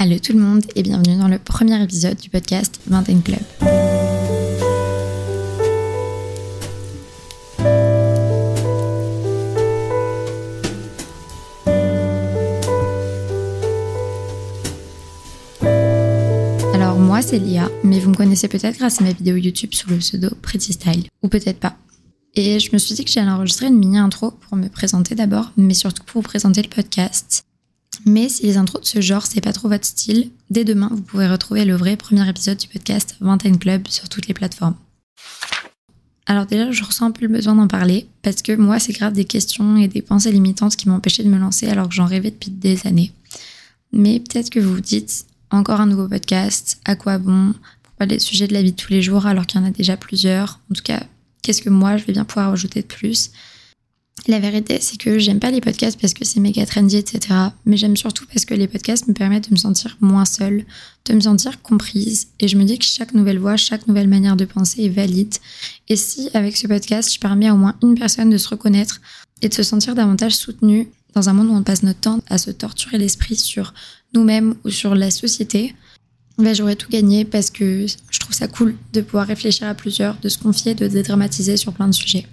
Allô tout le monde et bienvenue dans le premier épisode du podcast Vingtaine Club. Alors moi c'est Lia, mais vous me connaissez peut-être grâce à ma vidéo YouTube sous le pseudo Pretty Style, ou peut-être pas. Et je me suis dit que j'allais enregistrer une mini intro pour me présenter d'abord, mais surtout pour vous présenter le podcast. Mais si les intros de ce genre, c'est pas trop votre style, dès demain, vous pouvez retrouver le vrai premier épisode du podcast Vingtaine Club sur toutes les plateformes. Alors déjà, je ressens un peu le besoin d'en parler, parce que moi, c'est grave des questions et des pensées limitantes qui m'empêchaient de me lancer alors que j'en rêvais depuis des années. Mais peut-être que vous vous dites, encore un nouveau podcast, à quoi bon? Pour parler des sujets de la vie de tous les jours alors qu'il y en a déjà plusieurs. En tout cas, qu'est-ce que moi, je vais bien pouvoir ajouter de plus? La vérité, c'est que j'aime pas les podcasts parce que c'est méga trendy, etc. Mais j'aime surtout parce que les podcasts me permettent de me sentir moins seule, de me sentir comprise. Et je me dis que chaque nouvelle voix, chaque nouvelle manière de penser est valide. Et si, avec ce podcast, je permets à au moins une personne de se reconnaître et de se sentir davantage soutenue dans un monde où on passe notre temps à se torturer l'esprit sur nous-mêmes ou sur la société, ben j'aurais tout gagné parce que je trouve ça cool de pouvoir réfléchir à plusieurs, de se confier, de dédramatiser sur plein de sujets.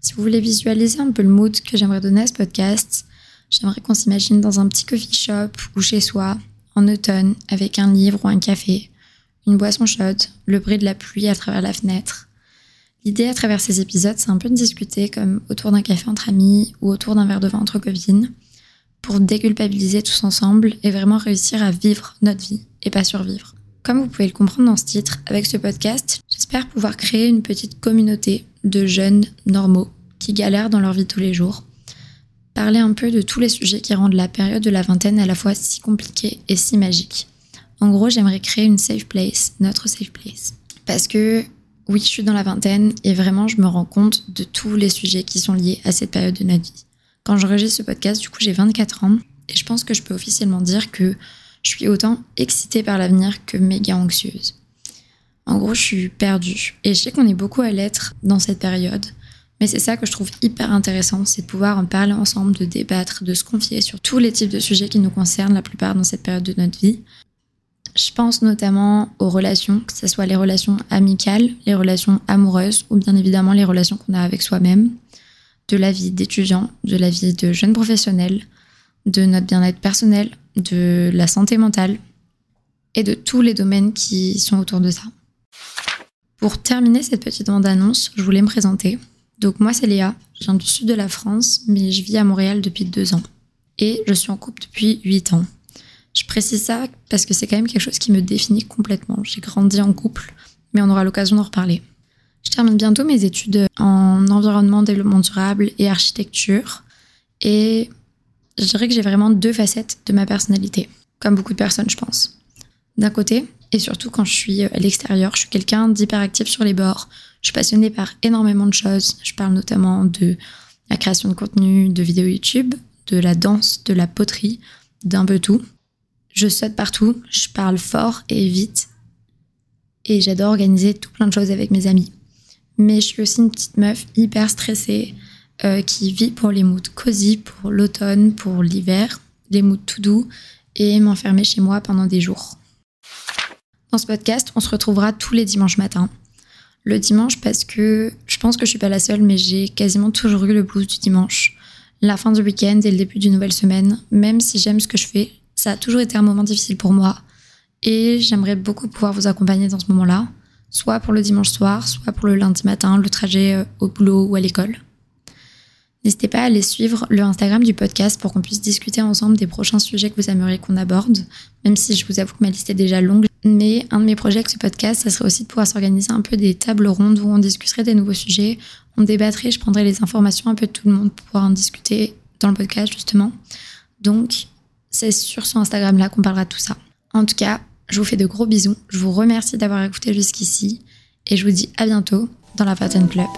Si vous voulez visualiser un peu le mood que j'aimerais donner à ce podcast, j'aimerais qu'on s'imagine dans un petit coffee shop ou chez soi, en automne, avec un livre ou un café, une boisson chaude, le bruit de la pluie à travers la fenêtre. L'idée à travers ces épisodes, c'est un peu de discuter comme autour d'un café entre amis ou autour d'un verre de vin entre copines, pour déculpabiliser tous ensemble et vraiment réussir à vivre notre vie et pas survivre. Comme vous pouvez le comprendre dans ce titre, avec ce podcast, j'espère pouvoir créer une petite communauté de jeunes normaux qui galèrent dans leur vie tous les jours. Parler un peu de tous les sujets qui rendent la période de la vingtaine à la fois si compliquée et si magique. En gros, j'aimerais créer une safe place, notre safe place. Parce que oui, je suis dans la vingtaine et vraiment, je me rends compte de tous les sujets qui sont liés à cette période de notre vie. Quand j'enregistre ce podcast, du coup, j'ai 24 ans et je pense que je peux officiellement dire que je suis autant excitée par l'avenir que méga anxieuse. En gros, je suis perdue. Et je sais qu'on est beaucoup à l'être dans cette période. Mais c'est ça que je trouve hyper intéressant, c'est de pouvoir en parler ensemble, de débattre, de se confier sur tous les types de sujets qui nous concernent la plupart dans cette période de notre vie. Je pense notamment aux relations, que ce soit les relations amicales, les relations amoureuses ou bien évidemment les relations qu'on a avec soi-même, de la vie d'étudiant, de la vie de jeune professionnel, de notre bien-être personnel, de la santé mentale et de tous les domaines qui sont autour de ça. Pour terminer cette petite bande-annonce, je voulais me présenter. Donc moi c'est Léa, je viens du sud de la France, mais je vis à Montréal depuis deux ans. Et je suis en couple depuis huit ans. Je précise ça parce que c'est quand même quelque chose qui me définit complètement. J'ai grandi en couple, mais on aura l'occasion d'en reparler. Je termine bientôt mes études en environnement, développement durable et architecture. Et je dirais que j'ai vraiment deux facettes de ma personnalité, comme beaucoup de personnes, je pense. D'un côté, et surtout quand je suis à l'extérieur, je suis quelqu'un d'hyperactif sur les bords. Je suis passionnée par énormément de choses. Je parle notamment de la création de contenu, de vidéos YouTube, de la danse, de la poterie, d'un peu tout. Je saute partout, je parle fort et vite. Et j'adore organiser tout plein de choses avec mes amis. Mais je suis aussi une petite meuf hyper stressée euh, qui vit pour les moods cosy, pour l'automne, pour l'hiver, les moods tout doux et m'enfermer chez moi pendant des jours. Dans ce podcast, on se retrouvera tous les dimanches matins. Le dimanche parce que je pense que je suis pas la seule, mais j'ai quasiment toujours eu le blues du dimanche. La fin du week-end et le début d'une nouvelle semaine, même si j'aime ce que je fais, ça a toujours été un moment difficile pour moi. Et j'aimerais beaucoup pouvoir vous accompagner dans ce moment-là, soit pour le dimanche soir, soit pour le lundi matin, le trajet euh, au boulot ou à l'école. N'hésitez pas à aller suivre le Instagram du podcast pour qu'on puisse discuter ensemble des prochains sujets que vous aimeriez qu'on aborde, même si je vous avoue que ma liste est déjà longue. Mais un de mes projets avec ce podcast, ça serait aussi de pouvoir s'organiser un peu des tables rondes où on discuterait des nouveaux sujets, on débattrait, je prendrais les informations un peu de tout le monde pour pouvoir en discuter dans le podcast justement. Donc, c'est sur ce Instagram-là qu'on parlera de tout ça. En tout cas, je vous fais de gros bisous, je vous remercie d'avoir écouté jusqu'ici et je vous dis à bientôt dans la Pattern Club.